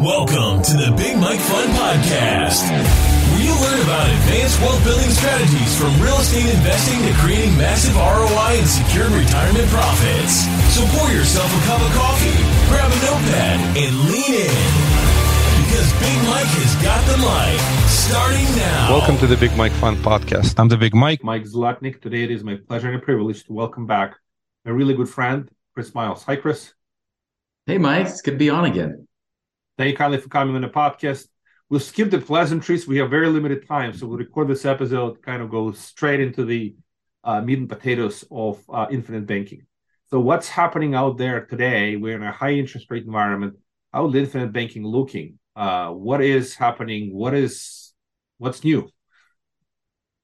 Welcome to the Big Mike Fund Podcast, where you learn about advanced wealth building strategies from real estate investing to creating massive ROI and secured retirement profits. So pour yourself a cup of coffee, grab a notepad, and lean in. Because Big Mike has got the mic starting now. Welcome to the Big Mike Fund Podcast. I'm the Big Mike. Mike Zlotnik. Today it is my pleasure and a privilege to welcome back a really good friend, Chris Miles. Hi, Chris. Hey, Mike. It's good to be on again. Thank you kindly for coming on the podcast. We'll skip the pleasantries. We have very limited time, so we'll record this episode, kind of go straight into the uh, meat and potatoes of uh, infinite banking. So, what's happening out there today? We're in a high interest rate environment. How is infinite banking looking? Uh, what is happening? What is what's new?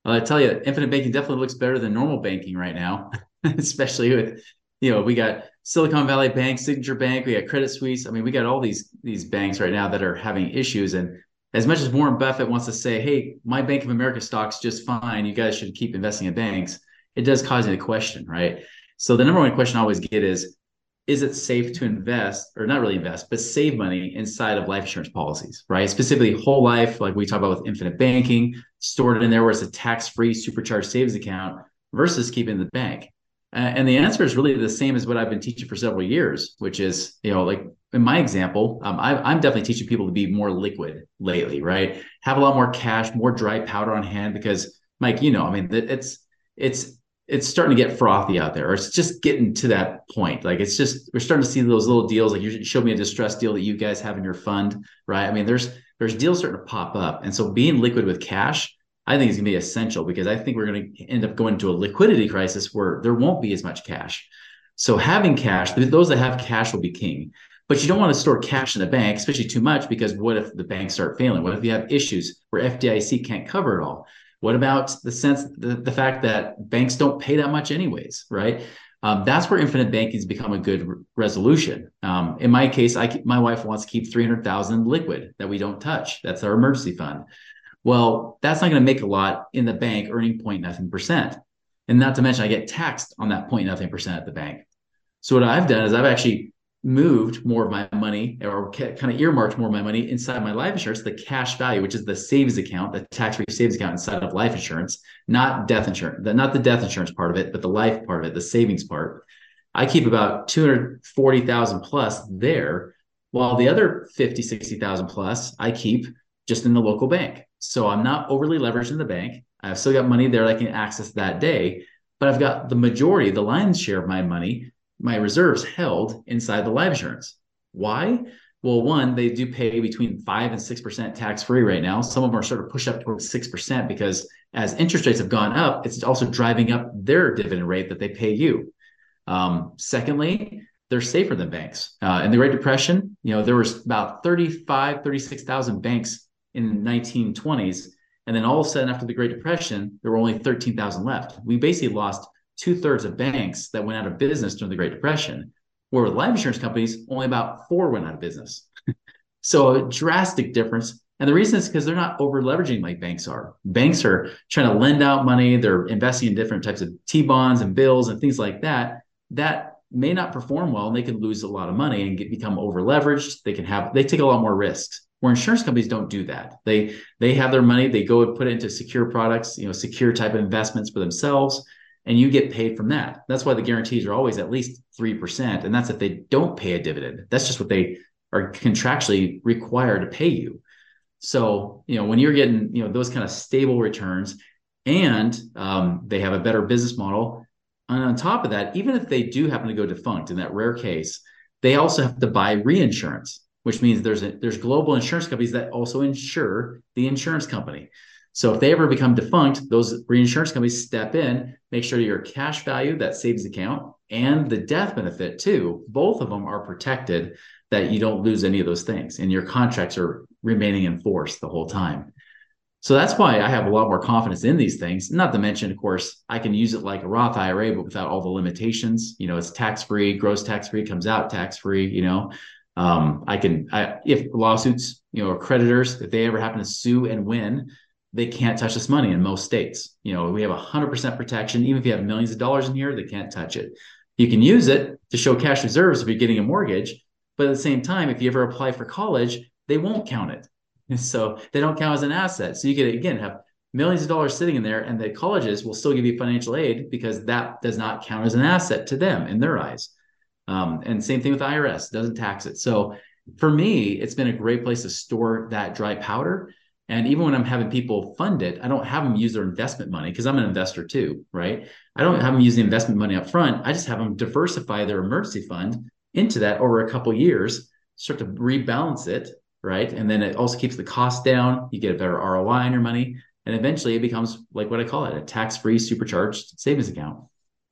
Well, I tell you, infinite banking definitely looks better than normal banking right now, especially with you know we got Silicon Valley Bank, Signature Bank, we got Credit Suisse. I mean, we got all these these banks right now that are having issues. And as much as Warren Buffett wants to say, "Hey, my Bank of America stock's just fine. You guys should keep investing in banks," it does cause you to question, right? So the number one question I always get is, is it safe to invest or not really invest, but save money inside of life insurance policies, right? Specifically, whole life, like we talk about with infinite banking, stored in there where it's a tax-free supercharged savings account versus keeping the bank. Uh, and the answer is really the same as what I've been teaching for several years, which is, you know, like in my example, um, I, am definitely teaching people to be more liquid lately, right? Have a lot more cash, more dry powder on hand, because Mike, you know, I mean, it's it's it's starting to get frothy out there, or it's just getting to that point. Like it's just we're starting to see those little deals. Like you showed me a distress deal that you guys have in your fund, right? I mean, there's there's deals starting to pop up, and so being liquid with cash I think is going to be essential because I think we're going to end up going into a liquidity crisis where there won't be as much cash. So having cash, those that have cash will be king. But you don't want to store cash in the bank, especially too much, because what if the banks start failing? What if you have issues where FDIC can't cover it all? What about the sense, the, the fact that banks don't pay that much anyways, right? Um, that's where infinite banking has become a good resolution. Um, in my case, I my wife wants to keep three hundred thousand liquid that we don't touch. That's our emergency fund. Well, that's not going to make a lot in the bank earning point nothing percent. And not to mention, I get taxed on that point nothing percent at the bank. So what I've done is I've actually moved more of my money or kind of earmarked more of my money inside my life insurance, the cash value, which is the savings account, the tax-free savings account inside of life insurance, not death insurance, not the death insurance part of it, but the life part of it, the savings part. I keep about 240,000 plus there, while the other 50, 60,000 plus I keep just in the local bank. So I'm not overly leveraged in the bank. I've still got money there that I can access that day, but I've got the majority, the lion's share of my money, my reserves held inside the life insurance. Why? Well, one, they do pay between five and six percent tax free right now. Some of them are sort of pushed up towards six percent because as interest rates have gone up, it's also driving up their dividend rate that they pay you. Um, secondly, they're safer than banks. Uh, in the Great Depression, you know, there was about 35, 36,000 banks in the 1920s. And then all of a sudden, after the Great Depression, there were only 13,000 left. We basically lost two thirds of banks that went out of business during the Great Depression, where with life insurance companies, only about four went out of business. so a drastic difference. And the reason is because they're not over leveraging like banks are. Banks are trying to lend out money, they're investing in different types of T bonds and bills and things like that. That may not perform well and they can lose a lot of money and get, become over leveraged. They can have, they take a lot more risks where insurance companies don't do that. They they have their money they go and put it into secure products you know secure type of investments for themselves and you get paid from that. That's why the guarantees are always at least 3% and that's if they don't pay a dividend. That's just what they are contractually required to pay you. So you know when you're getting you know those kind of stable returns and um, they have a better business model and on top of that even if they do happen to go defunct in that rare case they also have to buy reinsurance which means there's a, there's global insurance companies that also insure the insurance company. So if they ever become defunct, those reinsurance companies step in, make sure your cash value, that savings account, and the death benefit too, both of them are protected that you don't lose any of those things and your contracts are remaining in force the whole time. So that's why I have a lot more confidence in these things. Not to mention, of course, I can use it like a Roth IRA, but without all the limitations. You know, it's tax free, gross tax free, comes out tax free. You know, um, I can, I, if lawsuits, you know, or creditors, if they ever happen to sue and win, they can't touch this money in most states. You know, we have a 100% protection. Even if you have millions of dollars in here, they can't touch it. You can use it to show cash reserves if you're getting a mortgage. But at the same time, if you ever apply for college, they won't count it. So they don't count as an asset. So you could again have millions of dollars sitting in there, and the colleges will still give you financial aid because that does not count as an asset to them in their eyes. Um, and same thing with IRS, doesn't tax it. So for me, it's been a great place to store that dry powder. And even when I'm having people fund it, I don't have them use their investment money because I'm an investor too, right? I don't have them use the investment money up front. I just have them diversify their emergency fund into that over a couple years, start to rebalance it, right? And then it also keeps the cost down. You get a better ROI on your money. And eventually it becomes like what I call it a tax free supercharged savings account.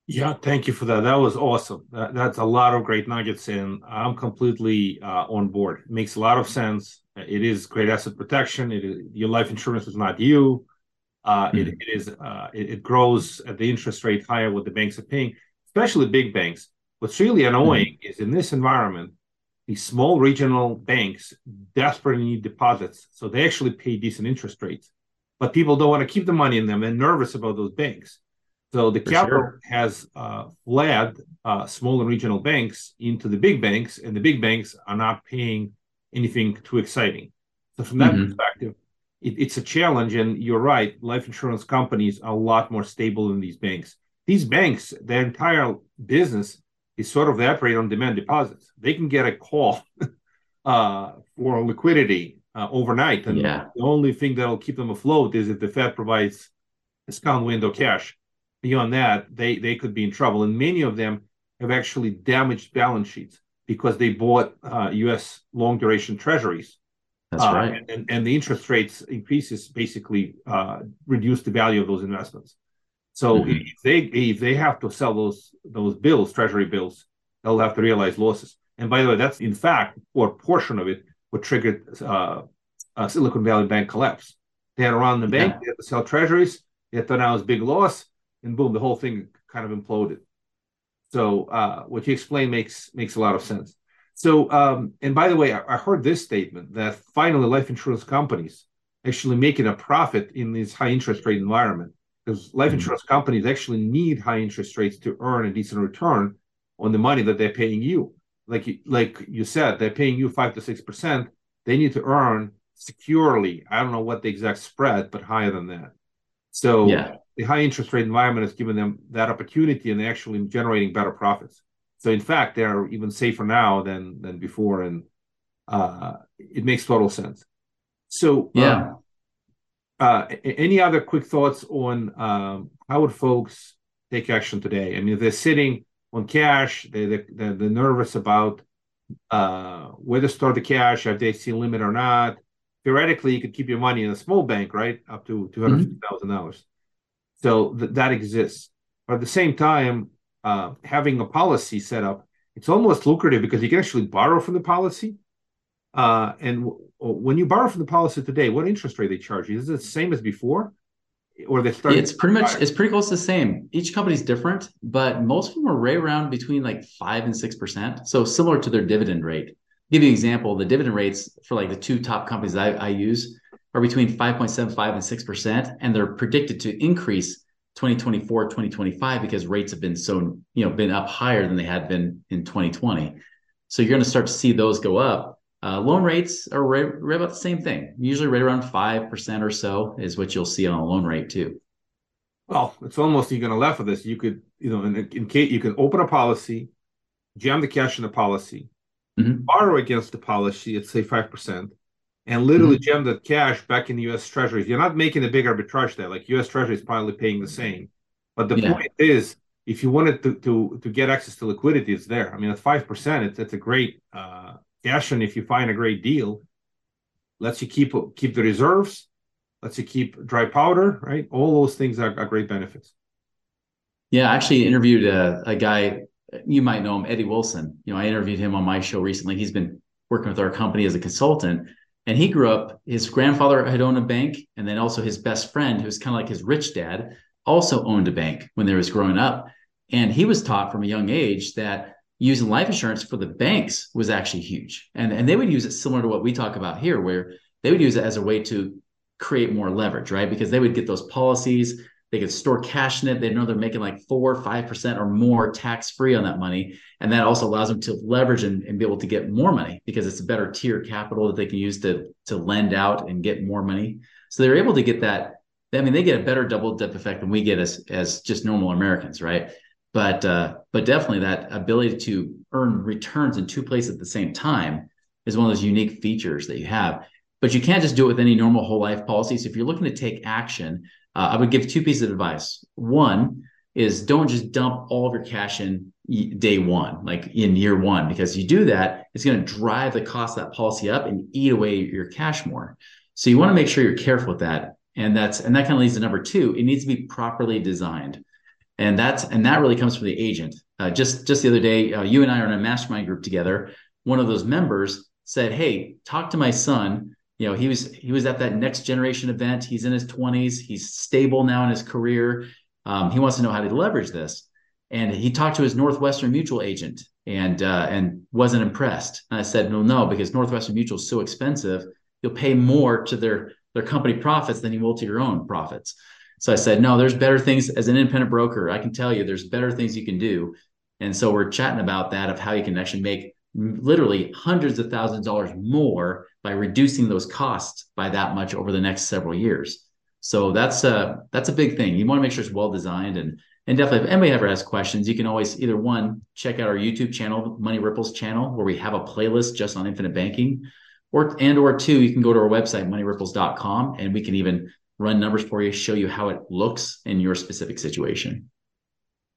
Yeah, thank you for that. That was awesome. That, that's a lot of great nuggets, and I'm completely uh, on board. It makes a lot of sense. It is great asset protection. It is, your life insurance is not you. Uh, mm-hmm. it, it is uh, it, it, grows at the interest rate higher what the banks are paying, especially big banks. What's really annoying mm-hmm. is in this environment, these small regional banks desperately need deposits, so they actually pay decent interest rates. But people don't want to keep the money in them and nervous about those banks. So the For capital sure. has uh, fled uh, small and regional banks into the big banks, and the big banks are not paying anything too exciting. So from that mm-hmm. perspective, it, it's a challenge. And you're right, life insurance companies are a lot more stable than these banks. These banks, their entire business is sort of they operate on demand deposits. They can get a call uh, for liquidity uh, overnight, and yeah. the only thing that'll keep them afloat is if the Fed provides a discount window cash beyond that, they they could be in trouble. And many of them have actually damaged balance sheets because they bought uh, U.S. long duration treasuries. That's uh, right. And, and the interest rates increases basically uh, reduce the value of those investments. So mm-hmm. if they if they have to sell those those bills, treasury bills, they'll have to realize losses. And by the way, that's in fact or a portion of it what triggered uh, Silicon Valley Bank collapse. They had to run the bank, yeah. they had to sell treasuries, they had to announce big loss, and boom, the whole thing kind of imploded. So uh, what you explain makes makes a lot of sense. So um, and by the way, I, I, heard this statement that finally life insurance companies actually making a profit in this high interest rate environment because life mm-hmm. insurance companies actually need high interest rates to earn a decent return on the money that they're paying you. Like you, like you said, they're paying you five to six percent. They need to earn securely. I don't know what the exact spread, but higher than that. So yeah the high interest rate environment has given them that opportunity and they're actually generating better profits. So in fact, they're even safer now than than before, and uh, it makes total sense. So yeah. Uh, uh, any other quick thoughts on um, how would folks take action today? I mean, if they're sitting on cash, they they're, they're, they're nervous about uh, where to store the cash, if they see a limit or not. Theoretically, you could keep your money in a small bank, right, up to two hundred fifty thousand dollars. So th- that exists. But at the same time, uh, having a policy set up, it's almost lucrative because you can actually borrow from the policy. Uh, and w- when you borrow from the policy today, what interest rate they charge you? Is it the same as before? Or they start? It's pretty much it's pretty close to the same. Each company's different, but most of them are right around between like five and six percent. So similar to their dividend rate. I'll give you an example. The dividend rates for like the two top companies I, I use are between 5.75 and 6%, and they're predicted to increase 2024, 2025 because rates have been so, you know, been up higher than they had been in 2020. So you're going to start to see those go up. Uh, loan rates are right, right about the same thing. Usually right around 5% or so is what you'll see on a loan rate too. Well, it's almost you're going to left with this. You could, you know, in, in case you can open a policy, jam the cash in the policy, mm-hmm. borrow against the policy at say 5%, and literally mm-hmm. gem that cash back in the U.S. Treasuries. You're not making a big arbitrage there. Like U.S. Treasury is probably paying the same. But the yeah. point is, if you wanted to, to to get access to liquidity, it's there. I mean, at five percent, it's it's a great uh, cash, and if you find a great deal, lets you keep keep the reserves, lets you keep dry powder, right? All those things are, are great benefits. Yeah, I actually interviewed a, a guy you might know him, Eddie Wilson. You know, I interviewed him on my show recently. He's been working with our company as a consultant and he grew up, his grandfather had owned a bank, and then also his best friend, who was kind of like his rich dad, also owned a bank when they was growing up. And he was taught from a young age that using life insurance for the banks was actually huge. And, and they would use it similar to what we talk about here, where they would use it as a way to create more leverage, right? Because they would get those policies, They could store cash in it. They know they're making like four, five percent or more tax free on that money, and that also allows them to leverage and, and, be able to get more money because it's a better tier capital that they can use to to lend out and get more money. So they're able to get that. I mean, they get a better double dip effect than we get as as just normal Americans, right? But uh, but definitely that ability to earn returns in two places at the same time is one of those unique features that you have. But you can't just do it with any normal whole life policies. If you're looking to take action, uh, I would give two pieces of advice. One is don't just dump all of your cash in day one, like in year one, because you do that, it's going to drive the cost of that policy up and eat away your cash more. So you want to make sure you're careful with that. And that's and that kind of leads to number two. It needs to be properly designed, and that's and that really comes from the agent. Uh, just just the other day, uh, you and I are in a mastermind group together. One of those members said, "Hey, talk to my son you know he was he was at that next generation event. He's in his 20s he's stable now in his career. Um, he wants to know how to leverage this. And he talked to his northwestern mutual agent and uh, and wasn't impressed. And i said no no because northwestern mutual is so expensive you'll pay more to their their company profits than you will to your own profits. So i said no there's better things. As an independent broker i can tell you there's better things you can do. And so we're chatting about that of how you can actually make literally hundreds of thousands of dollars more by reducing those costs by that much over the next several years. So that's a that's a big thing. You want to make sure it's well designed and and definitely if anybody ever has questions, you can always either one check out our YouTube channel, Money Ripples channel, where we have a playlist just on infinite banking, or and or two, you can go to our website moneyripples.com and we can even run numbers for you, show you how it looks in your specific situation.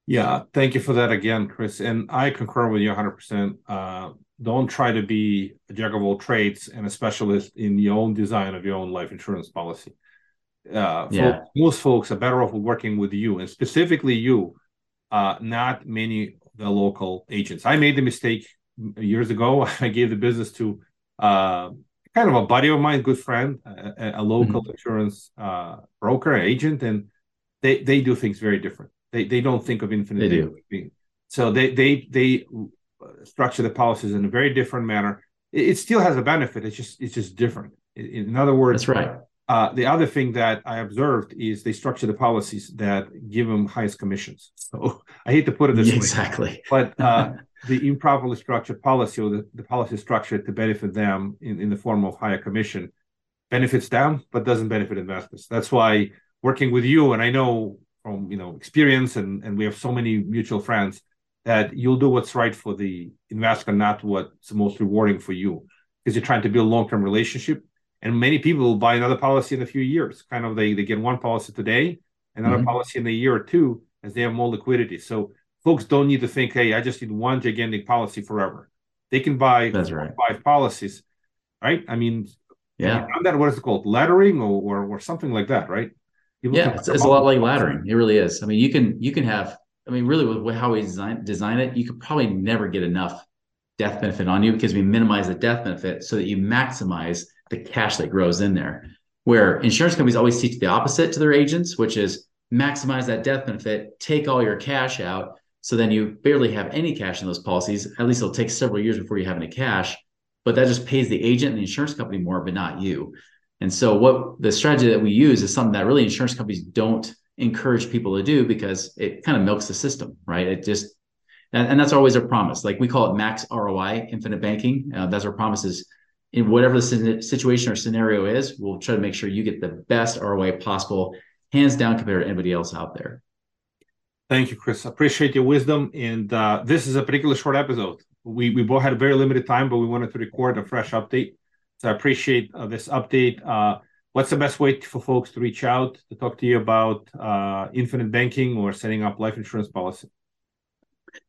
Yeah, thank you for that again, Chris. And I concur with you 100%. Uh, don't try to be a jack of all trades and a specialist in your own design of your own life insurance policy. Uh, yeah. folks, most folks are better off working with you, and specifically you, uh, not many the local agents. I made the mistake years ago. I gave the business to uh, kind of a buddy of mine, good friend, a, a local mm-hmm. insurance uh, broker, agent, and they they do things very different. They they don't think of infinite. They do. So they they they structure the policies in a very different manner. It, it still has a benefit. It's just it's just different. In, in other words, that's right. Uh, the other thing that I observed is they structure the policies that give them highest commissions. So I hate to put it this exactly. way, exactly, but uh, the improperly structured policy or the, the policy structured to benefit them in, in the form of higher commission benefits them, but doesn't benefit investors. That's why working with you, and I know from you know experience and and we have so many mutual friends that you'll do what's right for the investor not what's most rewarding for you. Because you're trying to build long-term relationship and many people will buy another policy in a few years. Kind of they, they get one policy today another mm-hmm. policy in a year or two as they have more liquidity. So folks don't need to think hey i just need one gigantic policy forever. They can buy right. five policies right? I mean yeah. That what is it called? Laddering or, or, or something like that right yeah, it's, it's a lot like laddering. It really is. I mean, you can you can have. I mean, really, with how we design design it, you could probably never get enough death benefit on you because we minimize the death benefit so that you maximize the cash that grows in there. Where insurance companies always teach the opposite to their agents, which is maximize that death benefit, take all your cash out, so then you barely have any cash in those policies. At least it'll take several years before you have any cash, but that just pays the agent and the insurance company more, but not you. And so what the strategy that we use is something that really insurance companies don't encourage people to do because it kind of milks the system, right? It just and, and that's always our promise. Like we call it max ROI, infinite banking. Uh, that's our promise is in whatever the situation or scenario is, we'll try to make sure you get the best ROI possible, hands down compared to anybody else out there. Thank you, Chris. Appreciate your wisdom. And uh, this is a particularly short episode. We we both had a very limited time, but we wanted to record a fresh update. So I appreciate uh, this update. Uh, what's the best way for folks to reach out to talk to you about uh, infinite banking or setting up life insurance policy?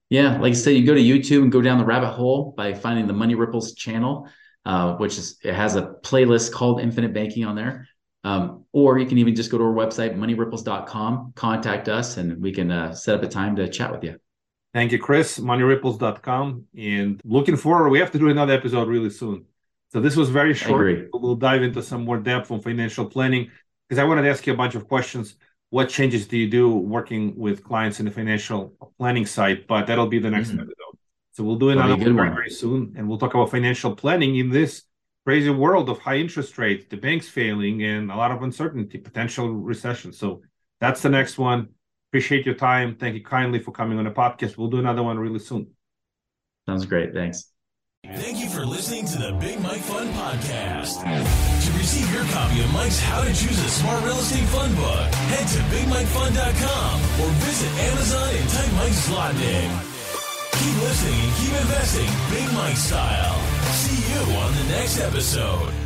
Yeah, like I said, you go to YouTube and go down the rabbit hole by finding the Money Ripples channel, uh, which is it has a playlist called Infinite Banking on there. Um, or you can even just go to our website, moneyripples.com, contact us, and we can uh, set up a time to chat with you. Thank you, Chris. Moneyripples.com. And looking forward, we have to do another episode really soon. So this was very short. We'll dive into some more depth on financial planning because I wanted to ask you a bunch of questions. What changes do you do working with clients in the financial planning side? But that'll be the next mm-hmm. episode. So we'll do another one very, very soon, and we'll talk about financial planning in this crazy world of high interest rates, the banks failing, and a lot of uncertainty, potential recession. So That's the next one. Appreciate your time. Thank you kindly for coming on the podcast. We'll do another one really soon. Sounds great. Thanks. Thank you for listening to the Big Mike Fund Podcast. To receive your copy of Mike's How to Choose a Smart Real Estate Fund book, head to BigMikeFund.com or visit Amazon and type Mike Zlotnik. Keep listening and keep investing Big Mike style. See you on the next episode.